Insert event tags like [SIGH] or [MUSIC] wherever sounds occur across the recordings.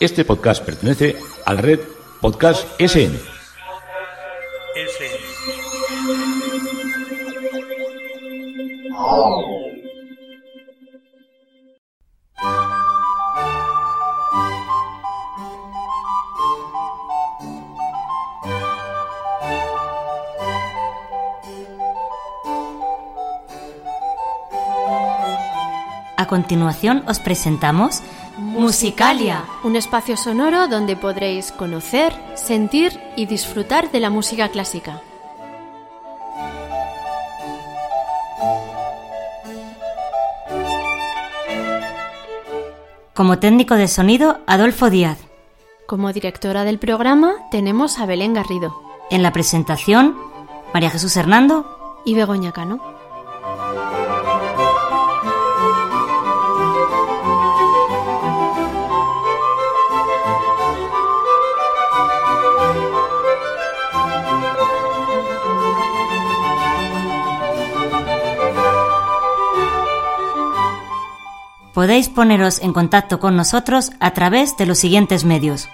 Este podcast pertenece a la red Podcast SN. A continuación os presentamos Musicalia. Un espacio sonoro donde podréis conocer, sentir y disfrutar de la música clásica. Como técnico de sonido, Adolfo Díaz. Como directora del programa tenemos a Belén Garrido En la presentación, María Jesús Hernando. y Begoña Cano. Podéis poneros en contacto con nosotros a través de los siguientes medios.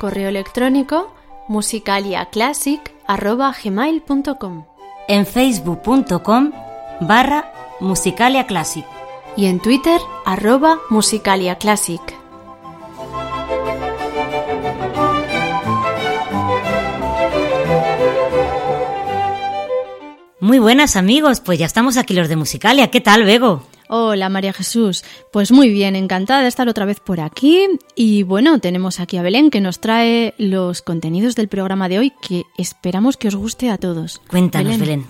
Correo electrónico musicaliaclassic.gmail.com En facebook.com barra Musicalia Classic. y en Twitter arroba musicaliaclassic. Muy buenas amigos, pues ya estamos aquí los de Musicalia. ¿Qué tal, Bego? Hola María Jesús, pues muy bien, encantada de estar otra vez por aquí y bueno, tenemos aquí a Belén que nos trae los contenidos del programa de hoy que esperamos que os guste a todos. Cuéntanos, Belén.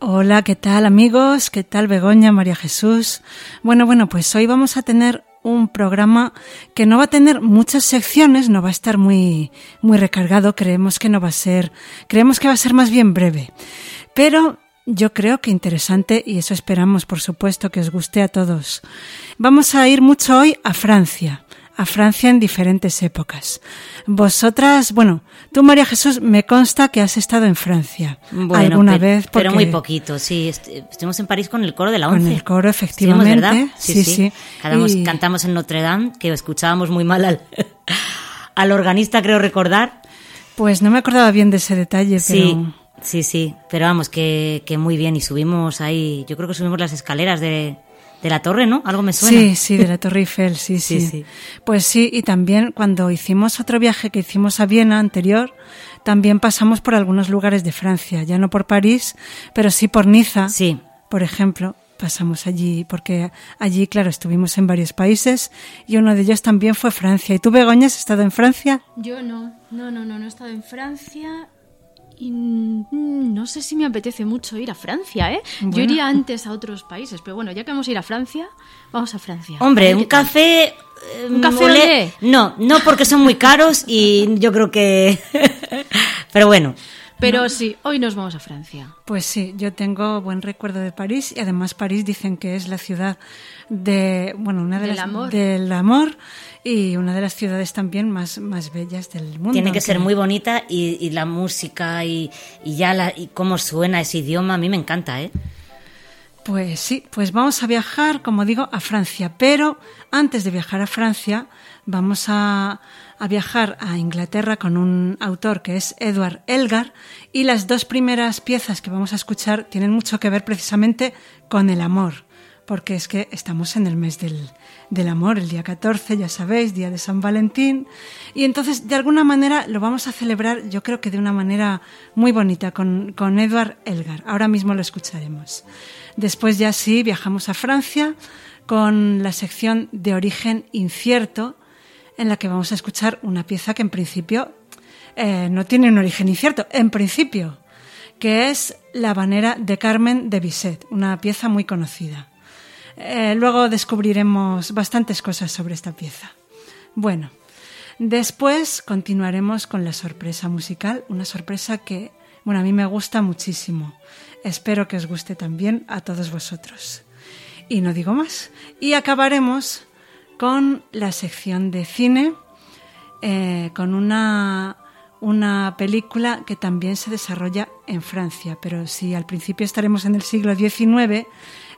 Hola, ¿qué tal amigos? ¿Qué tal Begoña, María Jesús? Bueno, bueno, pues hoy vamos a tener un programa que no va a tener muchas secciones, no va a estar muy, muy recargado, creemos que no va a ser, creemos que va a ser más bien breve. Pero yo creo que interesante y eso esperamos, por supuesto, que os guste a todos. Vamos a ir mucho hoy a Francia, a Francia en diferentes épocas. Vosotras, bueno, tú María Jesús, me consta que has estado en Francia alguna vez. Pero muy poquito, sí. est- Estuvimos en París con el coro de la Con once. el coro, efectivamente. ¿verdad? Sí, sí. Cantamos, Y- cantamos en Notre Dame, que escuchábamos muy mal al, [LAUGHS] al organista, creo recordar. Pues no me acordaba bien de ese detalle, pero sí, sí. Pero vamos, que, que muy bien. Y subimos ahí, yo creo que subimos las escaleras de, de la torre, ¿no? Algo me suena. sí, sí, de la Torre Eiffel, sí, [LAUGHS] Sí, sí, sí. Pues sí, y también cuando hicimos otro viaje que hicimos a Viena anterior, también pasamos por algunos lugares de Francia, ya no por París, pero sí por Niza, Sí. por ejemplo. Pasamos allí, porque allí, claro, estuvimos en varios países y uno de ellos también fue Francia. ¿Y tú, Begoña, has estado en Francia? Yo no, no, no, no, no he estado en Francia y mm, no sé si me apetece mucho ir a Francia, ¿eh? Yo iría antes a otros países, pero bueno, ya que vamos a ir a Francia, vamos a Francia. Hombre, un café... eh, ¿Un café mole- olé? No, no porque son muy caros y yo creo que... [LAUGHS] Pero bueno, Pero sí, hoy nos vamos a Francia. Pues sí, yo tengo buen recuerdo de París y además París dicen que es la ciudad de, bueno, una de Del las amor. del amor y una de las ciudades también más, más bellas del mundo. tiene que ser muy bonita y, y la música y, y ya la, y cómo suena ese idioma, a mí me encanta, ¿eh? Pues sí, pues vamos a viajar, como digo, a Francia, pero antes de viajar a Francia vamos a, viajar a Inglaterra con un autor que es Edward Elgar y las dos primeras piezas que vamos a escuchar tienen mucho que ver precisamente con el amor, porque es que estamos en el mes del, del amor, el día 14, ya sabéis, día de San Valentín, y entonces de alguna manera lo vamos a celebrar, yo creo que de una manera muy bonita, con, con Edward Elgar. Ahora mismo lo escucharemos. Después ya sí, viajamos a Francia con la sección de origen incierto, en la que vamos a escuchar una pieza que en principio eh, no tiene un origen incierto, en principio, que es La Habanera de Carmen de Bizet, una pieza muy conocida. Eh, luego descubriremos bastantes cosas sobre esta pieza. Bueno, después continuaremos con la sorpresa musical, una sorpresa que, bueno, a mí me gusta muchísimo. Espero que os guste también a todos vosotros. Y no digo más. Y acabaremos con la sección de cine, eh, con una, una película que también se desarrolla en Francia. Pero si al principio estaremos en el siglo XIX,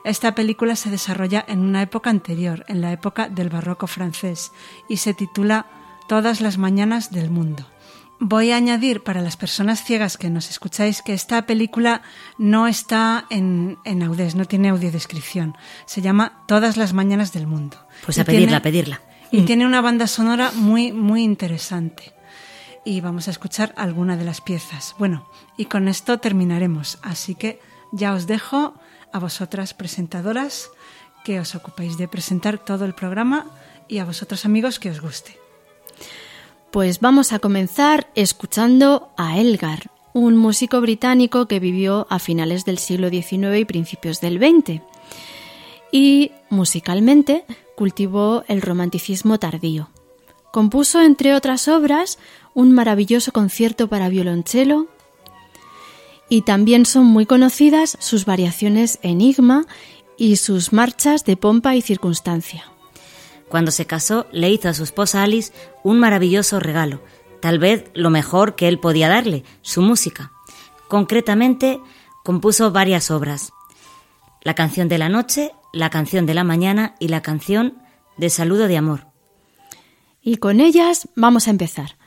esta película se desarrolla en una época anterior, en la época del barroco francés, y se titula Todas las mañanas del mundo. Voy a añadir para las personas ciegas que nos escucháis que esta película no está en, en Audés, no tiene audiodescripción. Se llama Todas las mañanas del mundo. Pues a pedirla, a pedirla. Y tiene una banda sonora muy, muy interesante. Y vamos a escuchar alguna de las piezas. Bueno, y con esto terminaremos. Así que ya os dejo a vosotras presentadoras que os ocupáis de presentar todo el programa y a vosotros amigos que os guste. Pues vamos a comenzar escuchando a Elgar, un músico británico que vivió a finales del siglo XIX y principios del XX. Y musicalmente cultivó el romanticismo tardío. Compuso, entre otras obras, un maravilloso concierto para violonchelo y también son muy conocidas sus variaciones enigma y sus marchas de pompa y circunstancia. Cuando se casó, le hizo a su esposa Alice un maravilloso regalo, tal vez lo mejor que él podía darle, su música. Concretamente, compuso varias obras. La canción de la noche, la canción de la mañana y la canción de saludo de amor. Y con ellas vamos a empezar.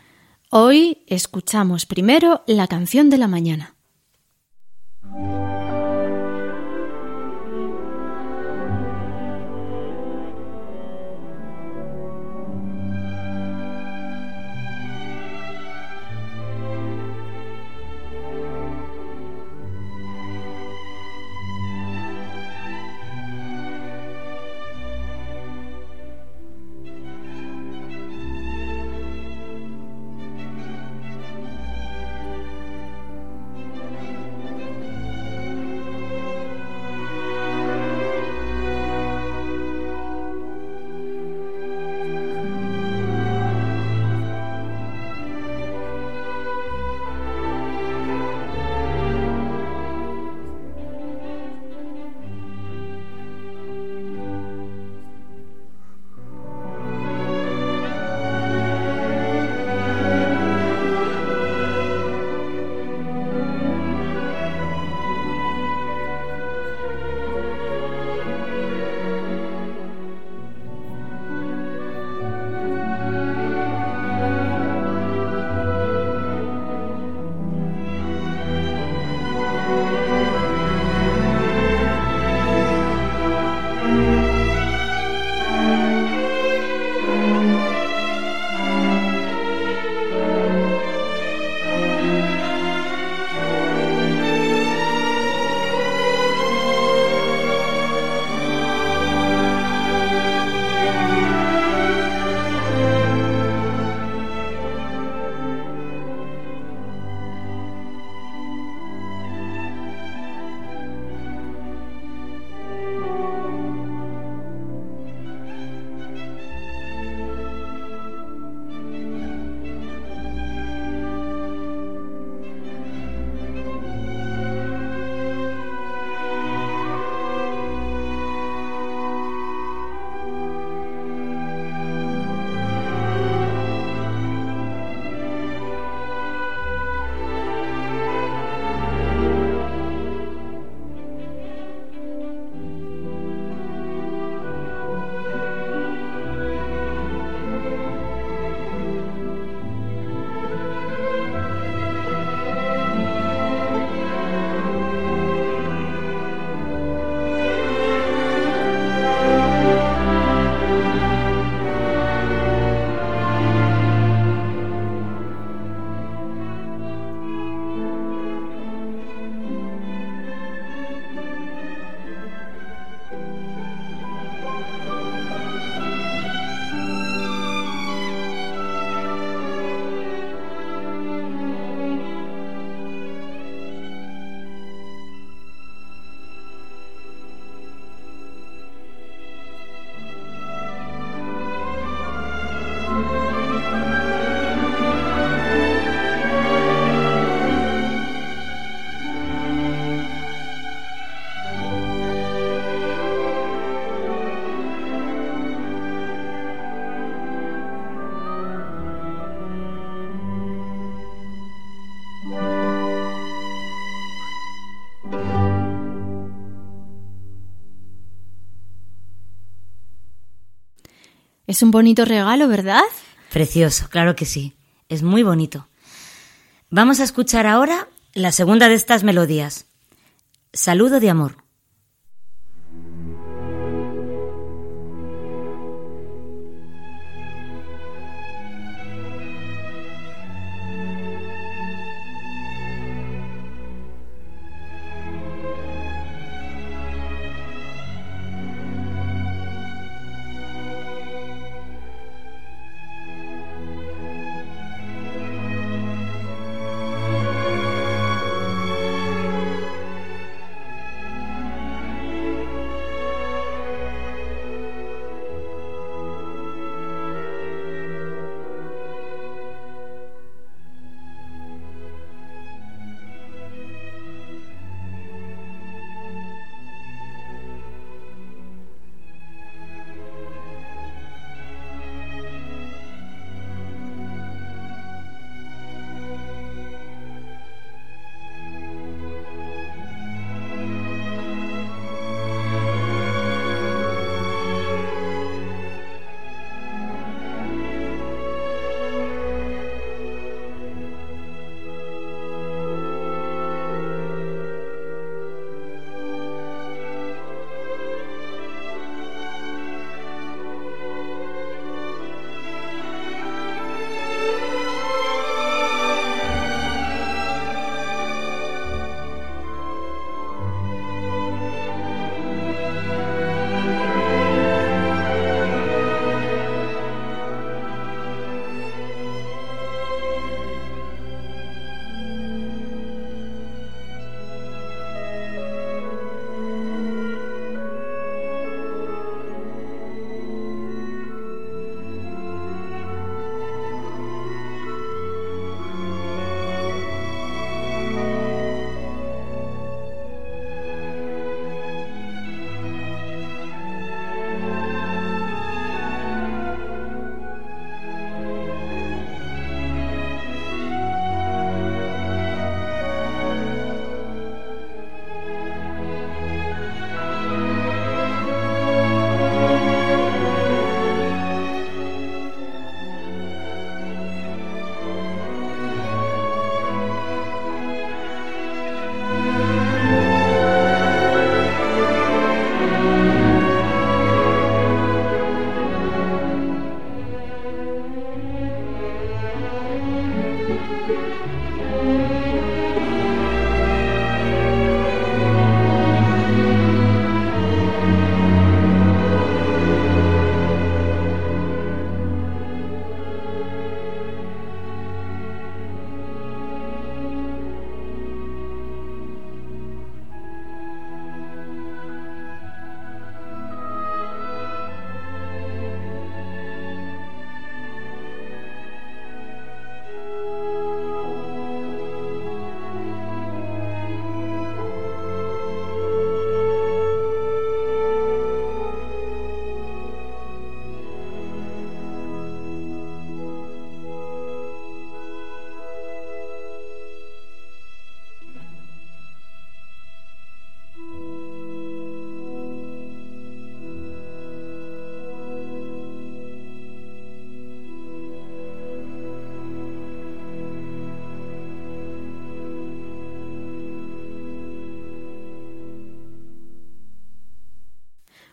Hoy escuchamos primero la canción de la mañana. Es un bonito regalo, ¿verdad? Precioso, claro que sí. Es muy bonito. Vamos a escuchar ahora la segunda de estas melodías. Saludo de amor.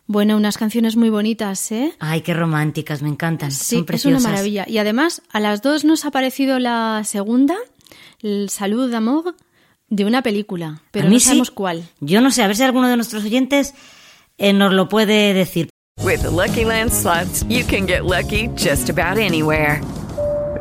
Bueno, unas canciones muy bonitas, ¿eh? Ay, qué románticas, me encantan. Sí, Son es preciosas. una maravilla. Y además, a las dos nos ha parecido la segunda, el Salud d'Amour, de una película, pero A mí no sí. sabemos cuál. Yo no sé, a ver si alguno de nuestros oyentes eh, nos lo puede decir. With the Lucky Land slots, you can get lucky just about anywhere.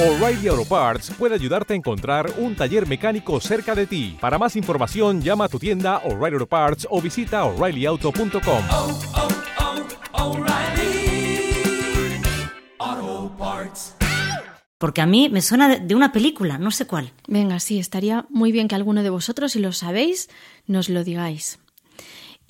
O'Reilly Auto Parts puede ayudarte a encontrar un taller mecánico cerca de ti. Para más información, llama a tu tienda O'Reilly Auto Parts o visita oreillyauto.com. Porque a mí me suena de, de una película, no sé cuál. Venga, sí, estaría muy bien que alguno de vosotros, si lo sabéis, nos lo digáis.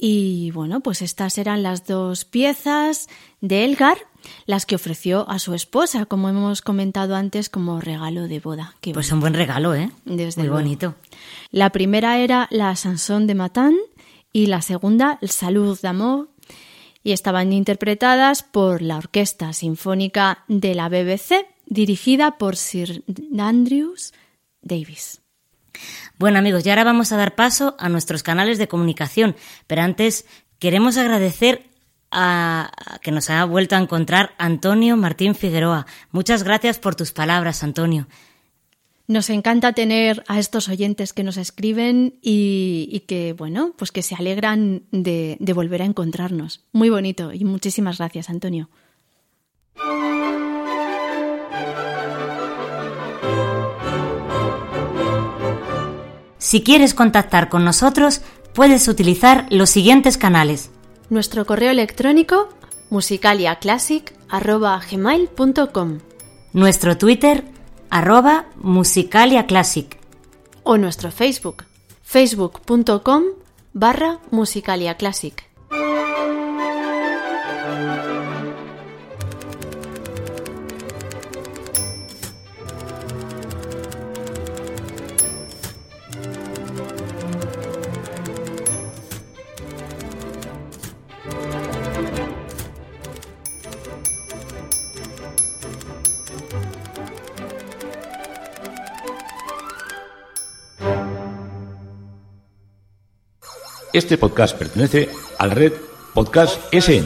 Y bueno, pues estas eran las dos piezas de Elgar, las que ofreció a su esposa, como hemos comentado antes, como regalo de boda. Qué Pues un buen regalo, ¿eh? Desde Muy luego. bonito. La primera era la Chanson de Matin y la segunda, el Salud d'amour, y estaban interpretadas por la Orquesta Sinfónica de la BBC, dirigida por Sir Andrews Davis. Bueno amigos, y ahora vamos a dar paso a nuestros canales de comunicación, pero antes queremos agradecer a que nos ha vuelto a encontrar Antonio Martín Figueroa. Muchas gracias por tus palabras, Antonio. Nos encanta tener a estos oyentes que nos escriben y, y que, bueno, pues que se alegran de, de volver a encontrarnos. Muy bonito y muchísimas gracias, Antonio. Si quieres contactar con nosotros, puedes utilizar los siguientes canales. Nuestro correo electrónico musicaliaclassic.gmail.com Nuestro Twitter, arroba musicaliaclassic. o nuestro Facebook facebook.com barra musicaliaclassic. Este podcast pertenece a la red Podcast SN.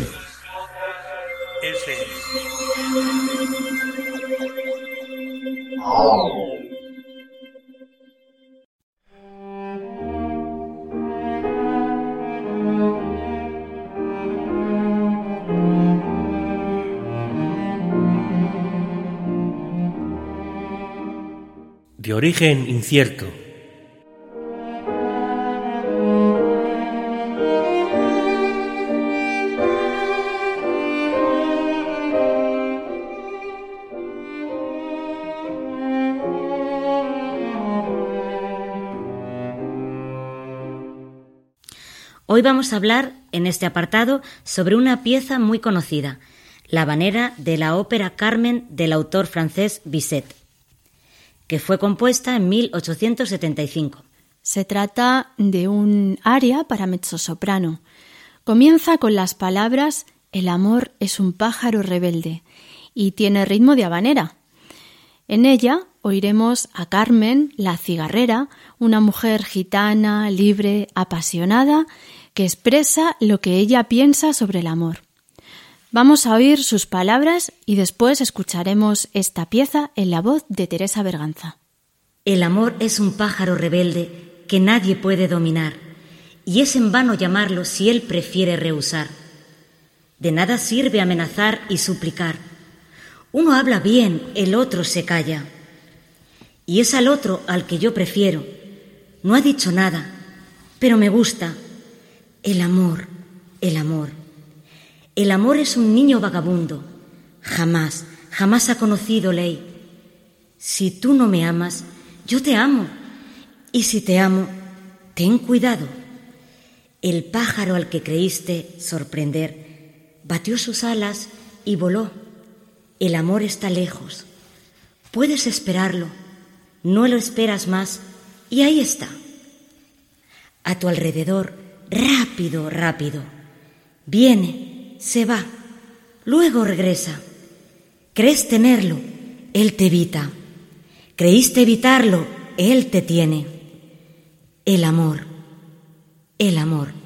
De origen incierto. Hoy vamos a hablar en este apartado sobre una pieza muy conocida, la habanera de la ópera Carmen del autor francés Bizet, que fue compuesta en 1875. Se trata de un aria para mezzosoprano. Comienza con las palabras El amor es un pájaro rebelde y tiene ritmo de habanera. En ella oiremos a Carmen, la cigarrera, una mujer gitana, libre, apasionada, que expresa lo que ella piensa sobre el amor. Vamos a oír sus palabras y después escucharemos esta pieza en la voz de Teresa Berganza. El amor es un pájaro rebelde que nadie puede dominar, y es en vano llamarlo si él prefiere rehusar. De nada sirve amenazar y suplicar. Uno habla bien, el otro se calla. Y es al otro al que yo prefiero. No ha dicho nada, pero me gusta. El amor, el amor. El amor es un niño vagabundo. Jamás, jamás ha conocido ley. Si tú no me amas, yo te amo. Y si te amo, ten cuidado. El pájaro al que creíste sorprender batió sus alas y voló. El amor está lejos. Puedes esperarlo. No lo esperas más y ahí está. A tu alrededor, rápido, rápido. Viene, se va, luego regresa. Crees tenerlo, él te evita. Creíste evitarlo, él te tiene. El amor, el amor.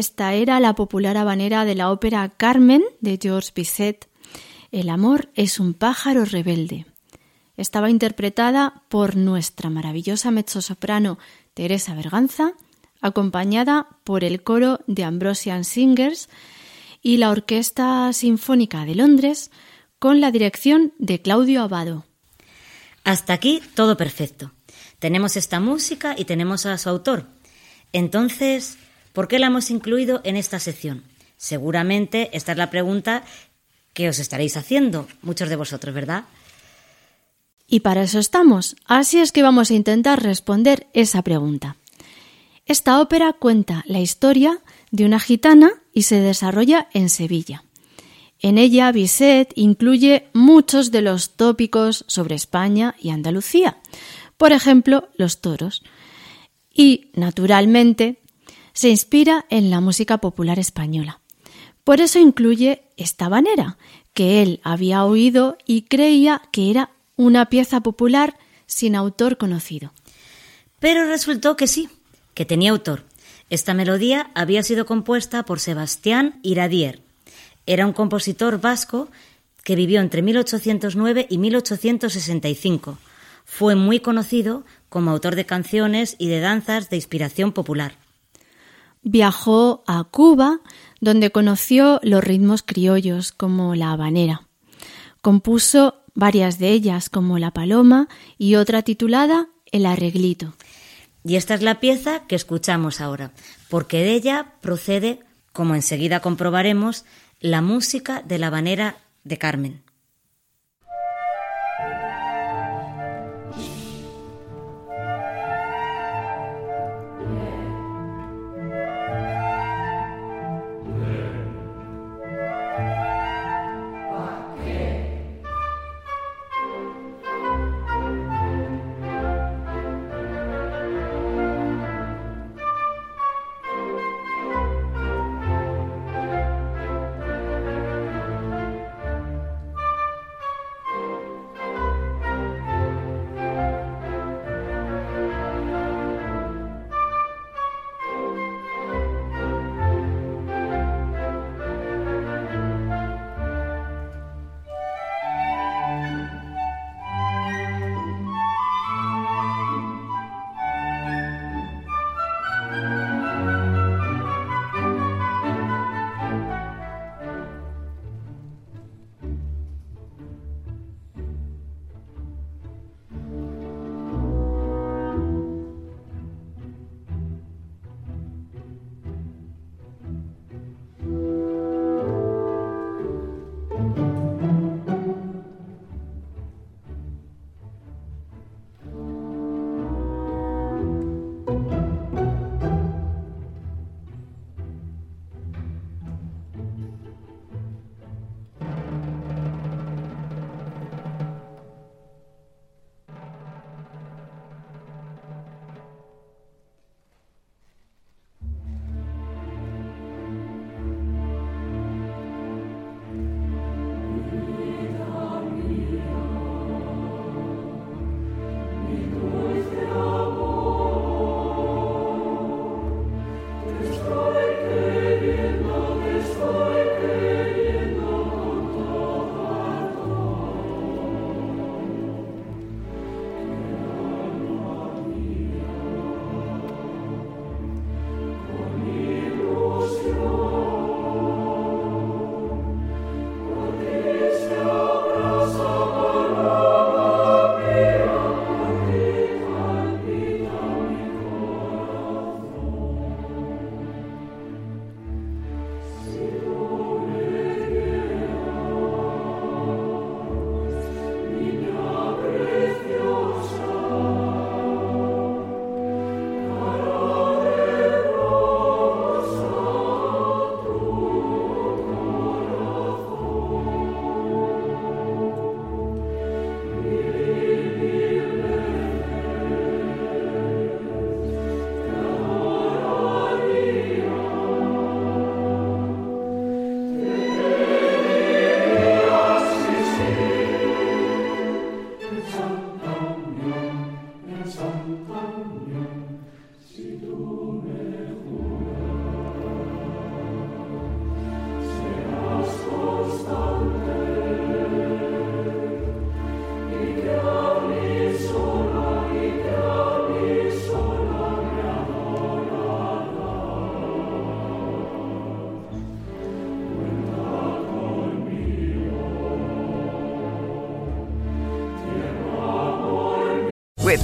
Esta era la popular habanera de la ópera Carmen de Georges Bizet. El amor es un pájaro rebelde. Estaba interpretada por nuestra maravillosa mezzosoprano Teresa Berganza, acompañada por el coro de Ambrosian Singers y la Orquesta Sinfónica de Londres, con la dirección de Claudio Abado. Hasta aquí todo perfecto. Tenemos esta música y tenemos a su autor. Entonces, ¿Por qué la hemos incluido en esta sección? Seguramente esta es la pregunta que os estaréis haciendo, muchos de vosotros, ¿verdad? Y para eso estamos, así es que vamos a intentar responder esa pregunta. Esta ópera cuenta la historia de una gitana y se desarrolla en Sevilla. En ella, Bizet incluye muchos de los tópicos sobre España y Andalucía, por ejemplo, los toros. Y, naturalmente, se inspira en la música popular española. Por eso incluye esta banera, que él había oído y creía que era una pieza popular sin autor conocido. Pero resultó que sí, que tenía autor. Esta melodía había sido compuesta por Sebastián Iradier. Era un compositor vasco que vivió entre 1809 y 1865. Fue muy conocido como autor de canciones y de danzas de inspiración popular. Viajó a Cuba, donde conoció los ritmos criollos como la habanera. Compuso varias de ellas, como La Paloma y otra titulada El Arreglito. Y esta es la pieza que escuchamos ahora, porque de ella procede, como enseguida comprobaremos, la música de la habanera de Carmen.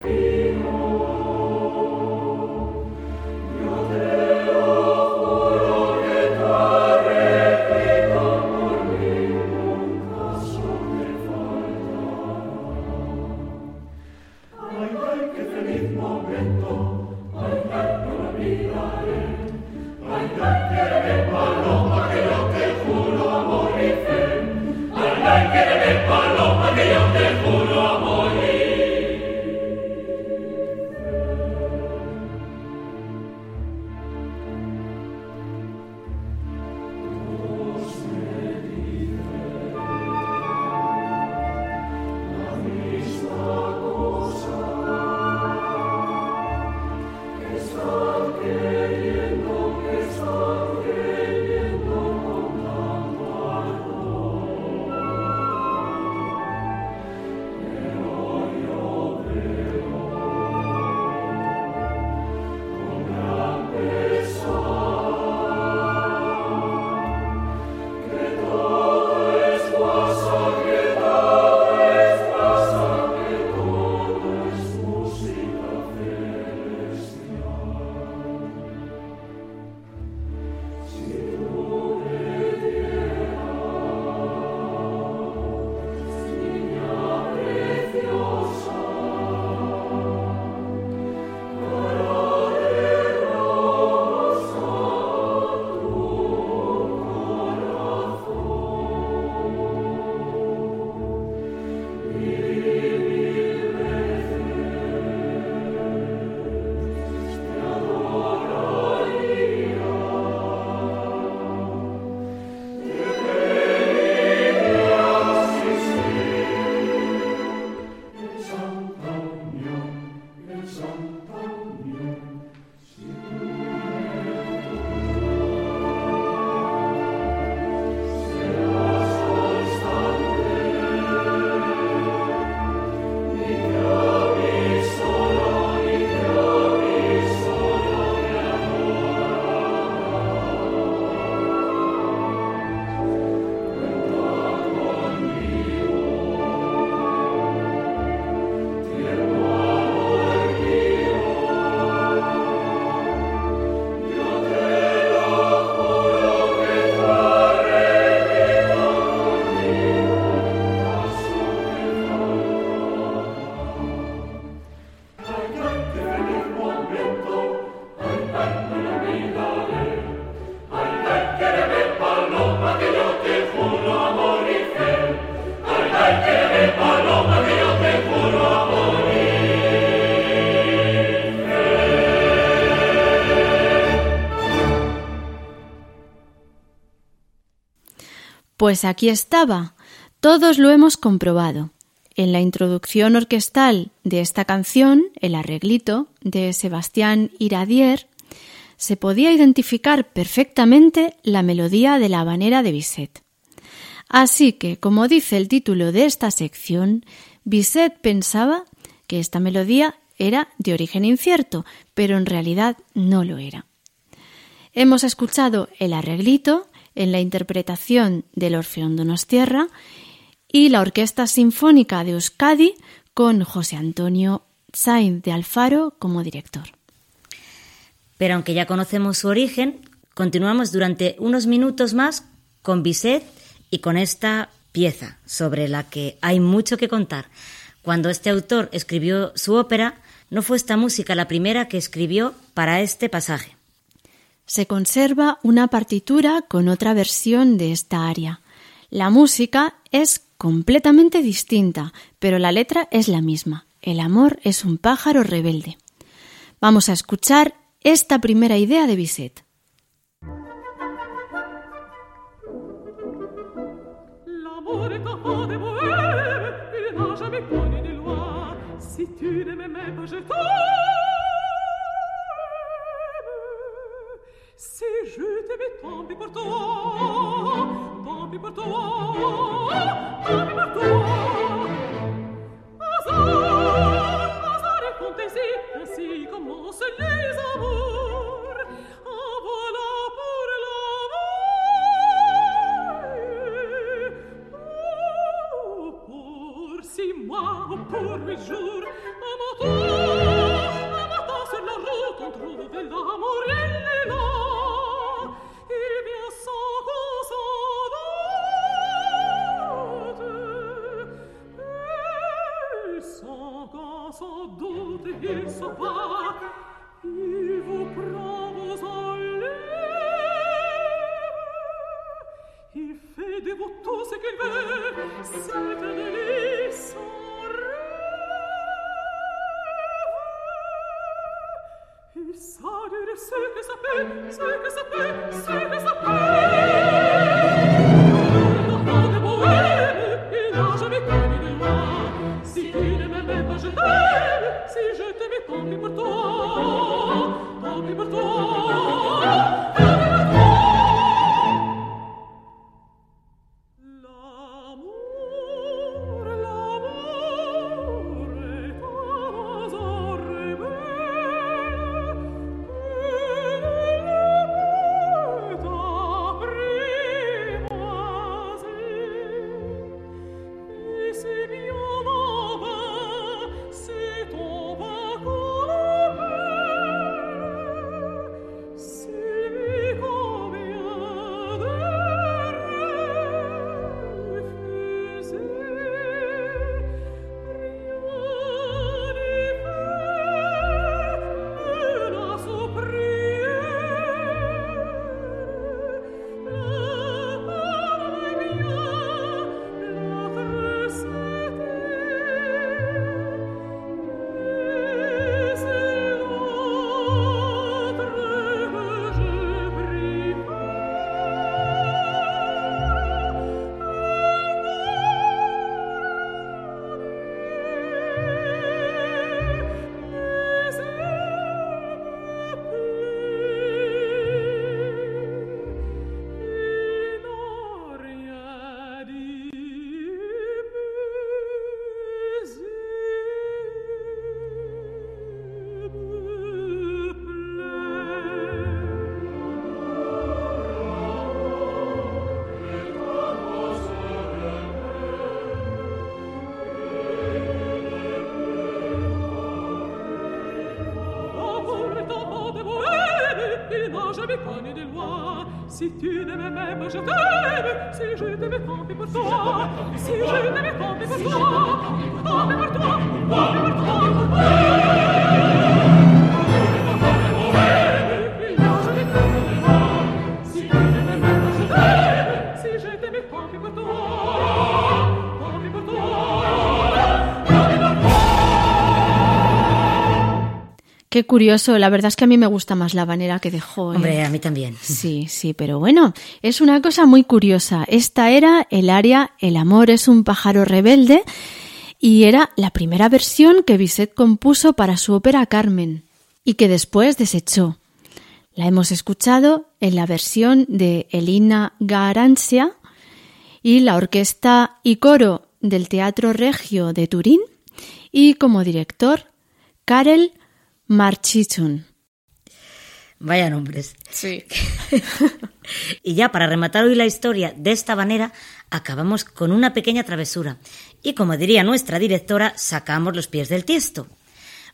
Música Pues aquí estaba. Todos lo hemos comprobado. En la introducción orquestal de esta canción, el arreglito de Sebastián Iradier, se podía identificar perfectamente la melodía de la habanera de Bizet. Así que, como dice el título de esta sección, Bizet pensaba que esta melodía era de origen incierto, pero en realidad no lo era. Hemos escuchado el arreglito en la interpretación del Orfeón Donostierra y la Orquesta Sinfónica de Euskadi con José Antonio Sainz de Alfaro como director. Pero aunque ya conocemos su origen, continuamos durante unos minutos más con Bizet y con esta pieza sobre la que hay mucho que contar. Cuando este autor escribió su ópera, no fue esta música la primera que escribió para este pasaje. Se conserva una partitura con otra versión de esta aria. La música es completamente distinta, pero la letra es la misma. El amor es un pájaro rebelde. Vamos a escuchar esta primera idea de Bizet. Pas, je t'aimais, tant pis pour toi. Tant pis pour toi. Tant pis pour toi. Hasard, hasard fantaisie, ainsi commencent les amours. Si tu ne m'aimais pas, je t'aime. Si je curioso, la verdad es que a mí me gusta más la banera que dejó. ¿eh? Hombre, a mí también. Sí, sí, pero bueno, es una cosa muy curiosa. Esta era el aria El amor es un pájaro rebelde y era la primera versión que Bizet compuso para su ópera Carmen y que después desechó. La hemos escuchado en la versión de Elina Garancia y la orquesta y coro del Teatro Regio de Turín y como director Karel Marchichun. Vaya nombres. Sí. [LAUGHS] y ya para rematar hoy la historia de esta manera, acabamos con una pequeña travesura. Y como diría nuestra directora, sacamos los pies del tiesto.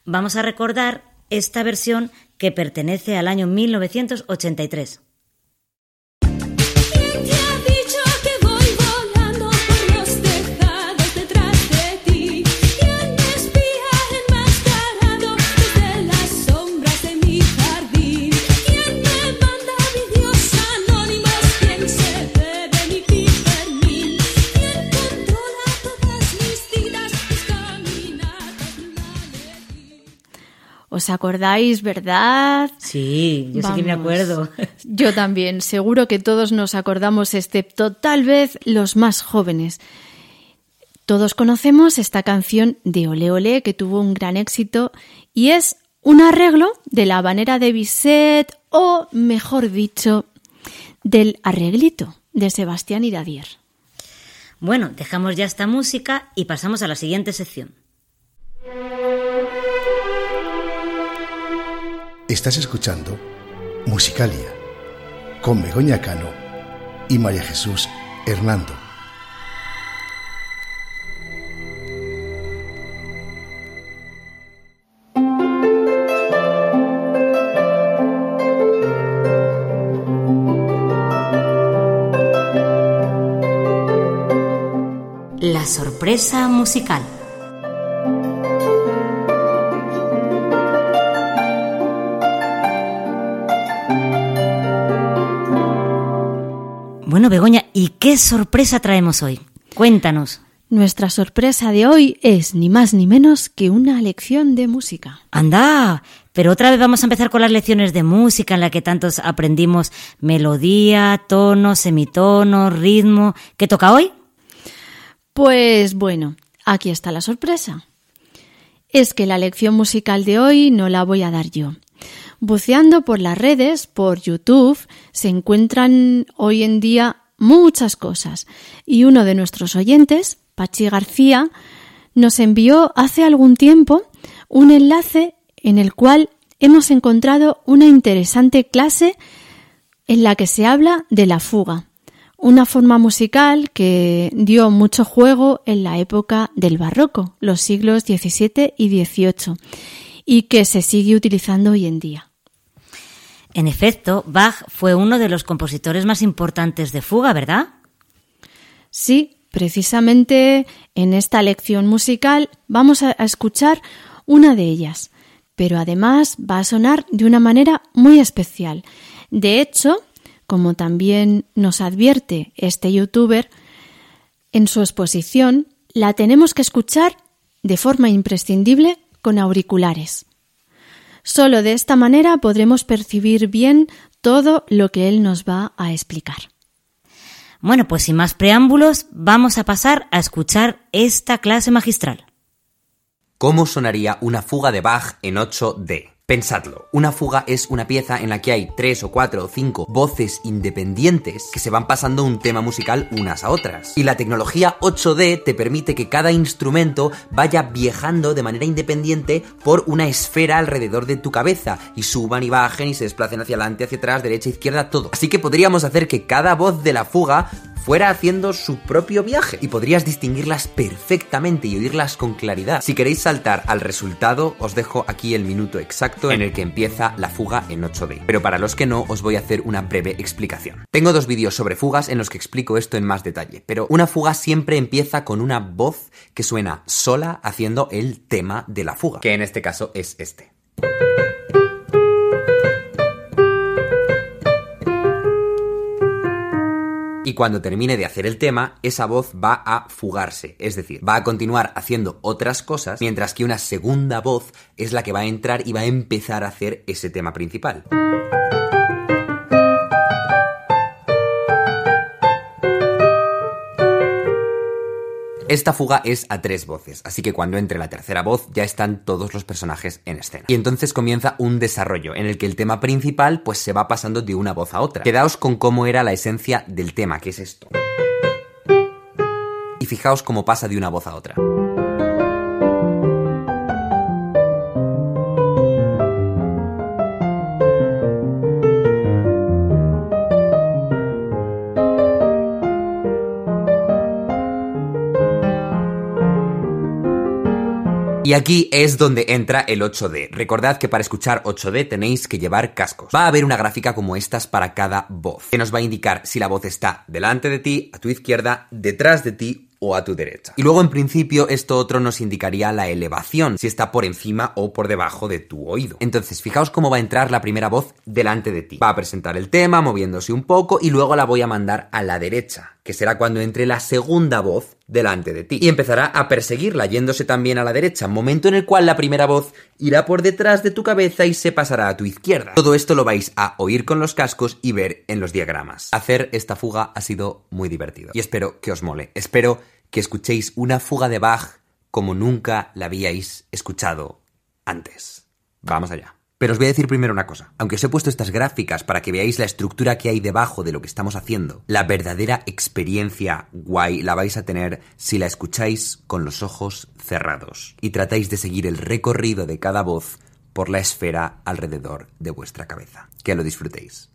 Vamos a recordar esta versión que pertenece al año 1983. ¿Os acordáis, verdad? Sí, yo sí que me Vamos. acuerdo. [LAUGHS] Yo también, seguro que todos nos acordamos, excepto tal vez los más jóvenes. Todos conocemos esta canción de Ole Ole que tuvo un gran éxito y es un arreglo de la habanera de Bizet o, mejor dicho, del arreglito de Sebastián Iradier. Bueno, dejamos ya esta música y pasamos a la siguiente sección. Estás escuchando Musicalia con Begoña Cano y María Jesús Hernando. La sorpresa musical. Begoña, ¿y qué sorpresa traemos hoy? Cuéntanos. Nuestra sorpresa de hoy es ni más ni menos que una lección de música. Anda, pero otra vez vamos a empezar con las lecciones de música en la que tantos aprendimos melodía, tono, semitono, ritmo. ¿Qué toca hoy? Pues bueno, aquí está la sorpresa. Es que la lección musical de hoy no la voy a dar yo. Buceando por las redes, por YouTube, se encuentran hoy en día muchas cosas y uno de nuestros oyentes, Pachi García, nos envió hace algún tiempo un enlace en el cual hemos encontrado una interesante clase en la que se habla de la fuga, una forma musical que dio mucho juego en la época del barroco, los siglos XVII y XVIII, y que se sigue utilizando hoy en día. En efecto, Bach fue uno de los compositores más importantes de fuga, ¿verdad? Sí, precisamente en esta lección musical vamos a escuchar una de ellas, pero además va a sonar de una manera muy especial. De hecho, como también nos advierte este youtuber, en su exposición la tenemos que escuchar de forma imprescindible con auriculares. Solo de esta manera podremos percibir bien todo lo que él nos va a explicar. Bueno, pues sin más preámbulos, vamos a pasar a escuchar esta clase magistral. ¿Cómo sonaría una fuga de Bach en 8D? Pensadlo, una fuga es una pieza en la que hay tres o cuatro o cinco voces independientes que se van pasando un tema musical unas a otras. Y la tecnología 8D te permite que cada instrumento vaya viajando de manera independiente por una esfera alrededor de tu cabeza y suban y bajen y se desplacen hacia adelante, hacia atrás, derecha, izquierda, todo. Así que podríamos hacer que cada voz de la fuga fuera haciendo su propio viaje y podrías distinguirlas perfectamente y oírlas con claridad. Si queréis saltar al resultado, os dejo aquí el minuto exacto en el que empieza la fuga en 8D. Pero para los que no, os voy a hacer una breve explicación. Tengo dos vídeos sobre fugas en los que explico esto en más detalle, pero una fuga siempre empieza con una voz que suena sola haciendo el tema de la fuga, que en este caso es este. Y cuando termine de hacer el tema, esa voz va a fugarse, es decir, va a continuar haciendo otras cosas, mientras que una segunda voz es la que va a entrar y va a empezar a hacer ese tema principal. Esta fuga es a tres voces, así que cuando entre la tercera voz ya están todos los personajes en escena. Y entonces comienza un desarrollo en el que el tema principal pues se va pasando de una voz a otra. Quedaos con cómo era la esencia del tema, que es esto. Y fijaos cómo pasa de una voz a otra. Y aquí es donde entra el 8D. Recordad que para escuchar 8D tenéis que llevar cascos. Va a haber una gráfica como estas para cada voz, que nos va a indicar si la voz está delante de ti, a tu izquierda, detrás de ti o a tu derecha. Y luego en principio esto otro nos indicaría la elevación, si está por encima o por debajo de tu oído. Entonces fijaos cómo va a entrar la primera voz delante de ti. Va a presentar el tema moviéndose un poco y luego la voy a mandar a la derecha que será cuando entre la segunda voz delante de ti. Y empezará a perseguirla, yéndose también a la derecha, momento en el cual la primera voz irá por detrás de tu cabeza y se pasará a tu izquierda. Todo esto lo vais a oír con los cascos y ver en los diagramas. Hacer esta fuga ha sido muy divertido y espero que os mole. Espero que escuchéis una fuga de Bach como nunca la habíais escuchado antes. Vamos allá. Pero os voy a decir primero una cosa. Aunque os he puesto estas gráficas para que veáis la estructura que hay debajo de lo que estamos haciendo, la verdadera experiencia guay la vais a tener si la escucháis con los ojos cerrados y tratáis de seguir el recorrido de cada voz por la esfera alrededor de vuestra cabeza. Que lo disfrutéis.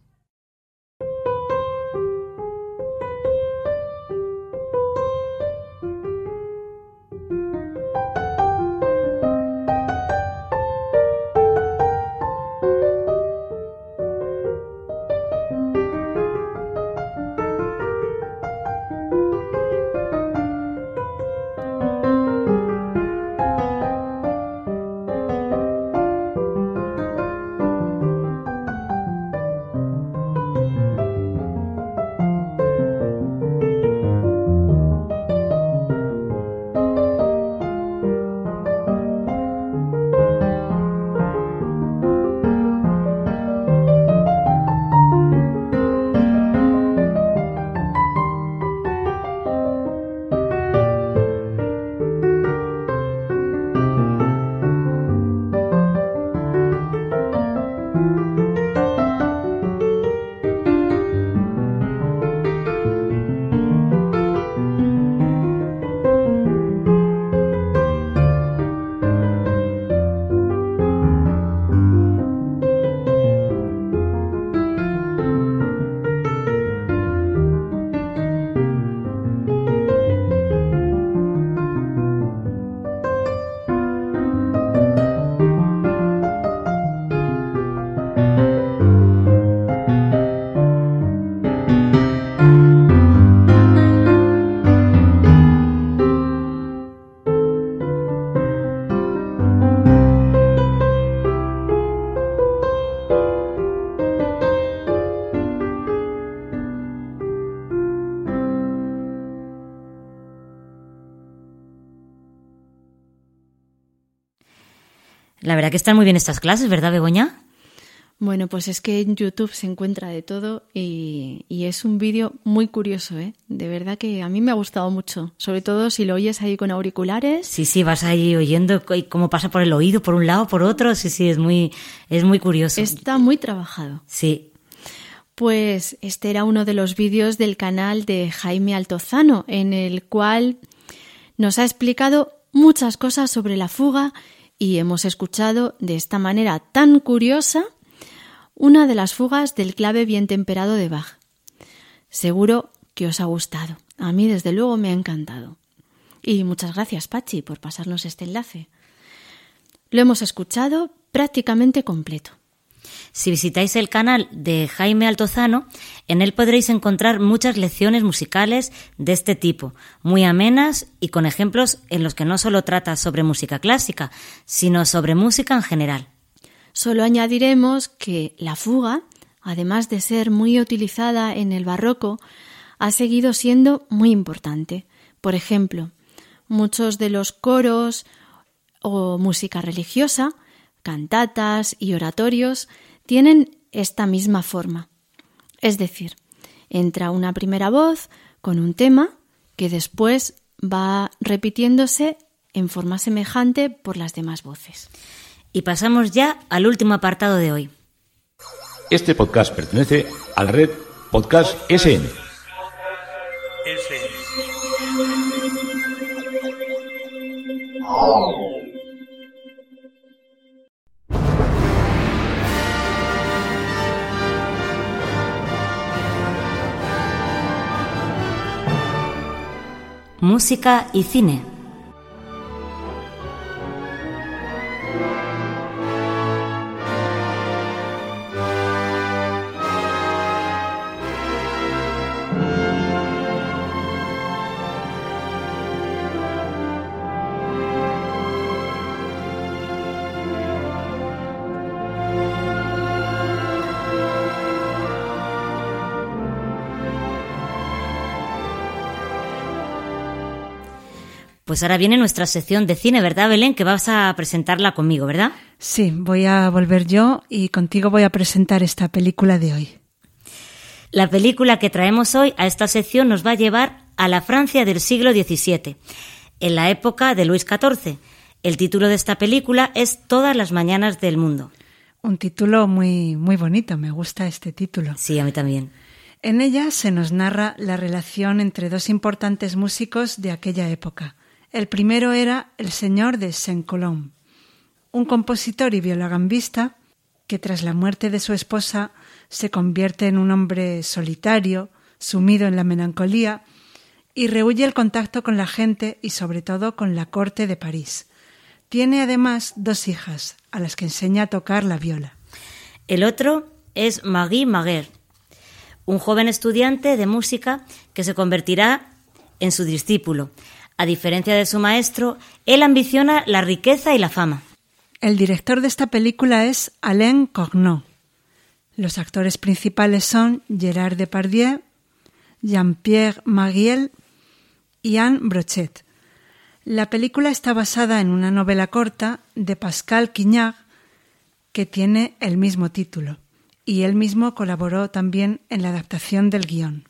Verdad que están muy bien estas clases, ¿verdad, Begoña? Bueno, pues es que en YouTube se encuentra de todo y, y es un vídeo muy curioso, ¿eh? De verdad que a mí me ha gustado mucho, sobre todo si lo oyes ahí con auriculares. Sí, sí, vas ahí oyendo y cómo pasa por el oído, por un lado, por otro. Sí, sí, es muy, es muy curioso. Está muy trabajado. Sí. Pues este era uno de los vídeos del canal de Jaime Altozano, en el cual nos ha explicado muchas cosas sobre la fuga y hemos escuchado de esta manera tan curiosa una de las fugas del clave bien temperado de Bach. Seguro que os ha gustado. A mí, desde luego, me ha encantado. Y muchas gracias, Pachi, por pasarnos este enlace. Lo hemos escuchado prácticamente completo. Si visitáis el canal de Jaime Altozano, en él podréis encontrar muchas lecciones musicales de este tipo, muy amenas y con ejemplos en los que no solo trata sobre música clásica, sino sobre música en general. Solo añadiremos que la fuga, además de ser muy utilizada en el barroco, ha seguido siendo muy importante. Por ejemplo, muchos de los coros o música religiosa, cantatas y oratorios tienen esta misma forma. Es decir, entra una primera voz con un tema que después va repitiéndose en forma semejante por las demás voces. Y pasamos ya al último apartado de hoy. Este podcast pertenece a la red Podcast SN. Música y cine. Pues ahora viene nuestra sección de cine, ¿verdad, Belén? Que vas a presentarla conmigo, ¿verdad? Sí, voy a volver yo y contigo voy a presentar esta película de hoy. La película que traemos hoy a esta sección nos va a llevar a la Francia del siglo XVII, en la época de Luis XIV. El título de esta película es Todas las mañanas del mundo. Un título muy, muy bonito, me gusta este título. Sí, a mí también. En ella se nos narra la relación entre dos importantes músicos de aquella época. El primero era el señor de Saint-Colomb, un compositor y violagambista que tras la muerte de su esposa se convierte en un hombre solitario, sumido en la melancolía, y rehuye el contacto con la gente y sobre todo con la corte de París. Tiene además dos hijas, a las que enseña a tocar la viola. El otro es Marie Maguer, un joven estudiante de música que se convertirá en su discípulo. A diferencia de su maestro, él ambiciona la riqueza y la fama. El director de esta película es Alain Corneau. Los actores principales son Gerard Depardieu, Jean-Pierre Mariel y Anne Brochet. La película está basada en una novela corta de Pascal Quignard que tiene el mismo título, y él mismo colaboró también en la adaptación del guion.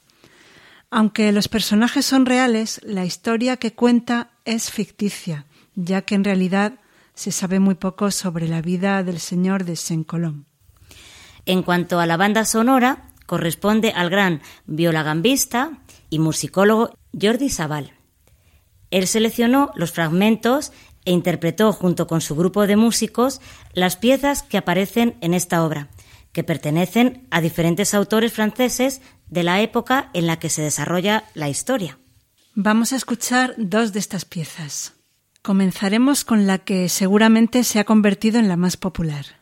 Aunque los personajes son reales, la historia que cuenta es ficticia, ya que en realidad se sabe muy poco sobre la vida del señor de Saint-Colomb. En cuanto a la banda sonora, corresponde al gran violagambista y musicólogo Jordi Sabal. Él seleccionó los fragmentos e interpretó junto con su grupo de músicos las piezas que aparecen en esta obra, que pertenecen a diferentes autores franceses de la época en la que se desarrolla la historia. Vamos a escuchar dos de estas piezas. Comenzaremos con la que seguramente se ha convertido en la más popular.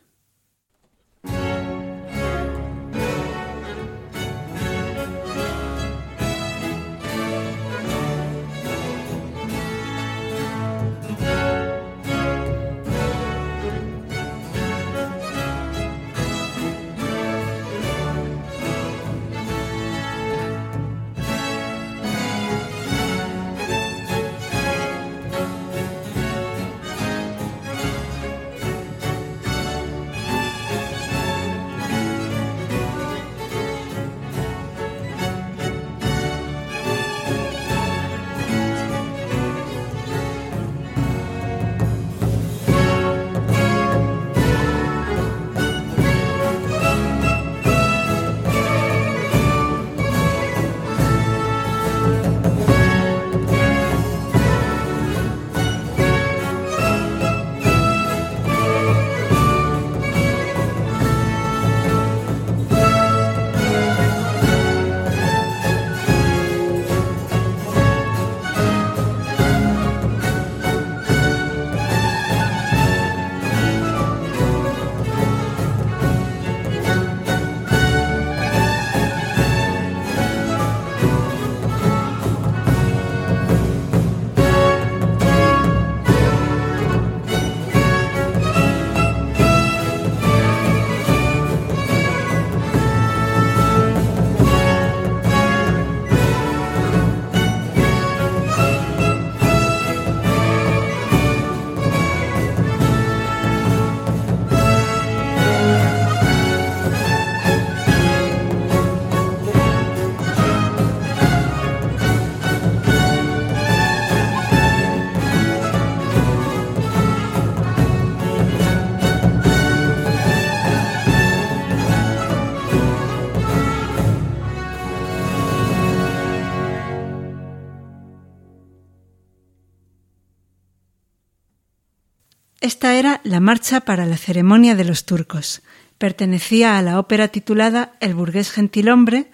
Esta era la marcha para la ceremonia de los turcos. Pertenecía a la ópera titulada El burgués gentilhombre,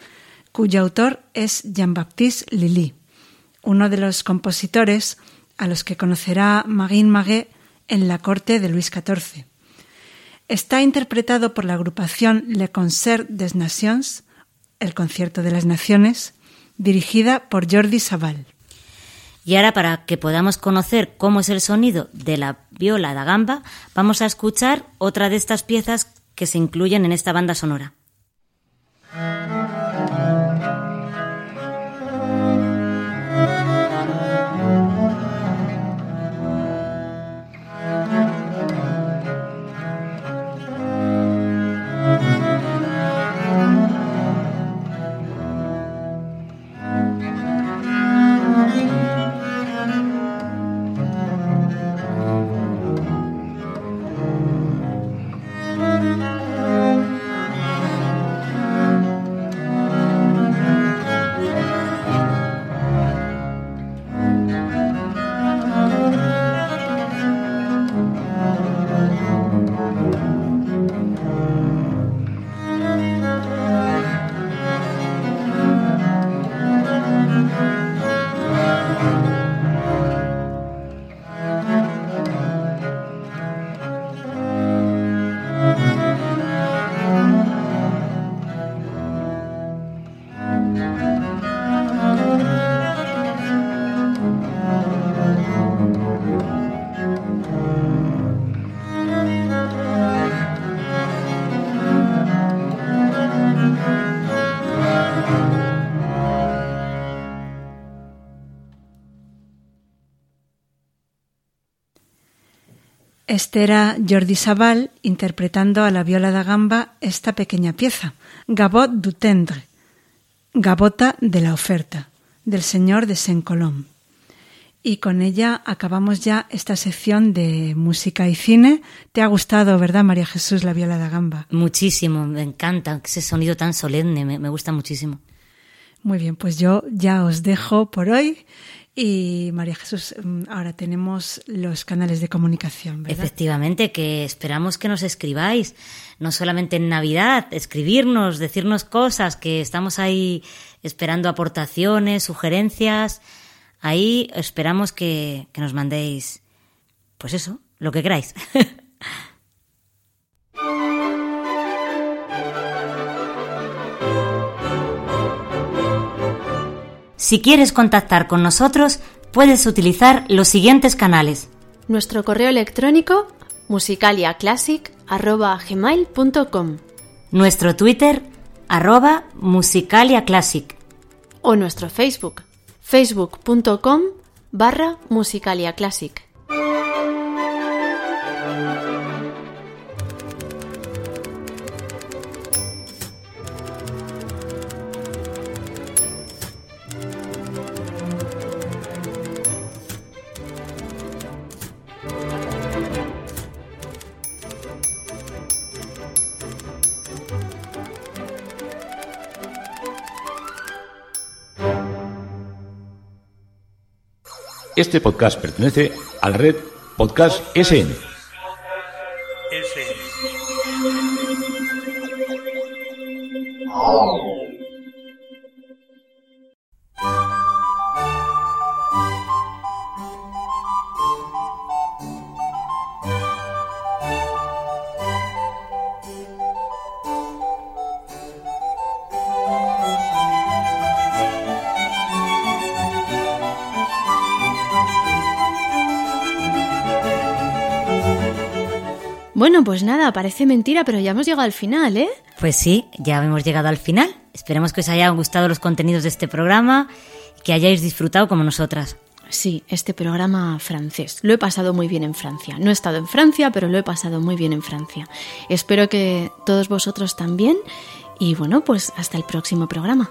cuyo autor es Jean-Baptiste Lully, uno de los compositores a los que conocerá Marin Maguet en la corte de Luis XIV. Está interpretado por la agrupación Le Concert des Nations, el Concierto de las Naciones, dirigida por Jordi Sabal. Y ahora, para que podamos conocer cómo es el sonido de la viola da gamba, vamos a escuchar otra de estas piezas que se incluyen en esta banda sonora. Este era Jordi Sabal interpretando a la viola da gamba esta pequeña pieza, Gabot du Tendre, Gabota de la oferta, del señor de Saint-Colomb. Y con ella acabamos ya esta sección de música y cine. ¿Te ha gustado, verdad, María Jesús, la viola da gamba? Muchísimo, me encanta ese sonido tan solemne, me, me gusta muchísimo. Muy bien, pues yo ya os dejo por hoy. Y María Jesús, mm, ahora tenemos los canales de comunicación, ¿verdad? Efectivamente, que esperamos que nos escribáis, no solamente en Navidad, escribirnos, decirnos cosas, que estamos ahí esperando aportaciones, sugerencias. Ahí esperamos que, que nos mandéis, pues eso, lo que queráis. [LAUGHS] Si quieres contactar con nosotros, puedes utilizar los siguientes canales. Nuestro correo electrónico musicaliaclassic.gmail.com Nuestro Twitter, arroba musicaliaclassic. o nuestro Facebook facebook.com barra musicaliaclassic. Este podcast pertenece a la red Podcast SN. Bueno, pues nada, parece mentira, pero ya hemos llegado al final, ¿eh? Pues sí, ya hemos llegado al final. Esperemos que os hayan gustado los contenidos de este programa y que hayáis disfrutado como nosotras. Sí, este programa francés. Lo he pasado muy bien en Francia. No he estado en Francia, pero lo he pasado muy bien en Francia. Espero que todos vosotros también. Y bueno, pues hasta el próximo programa.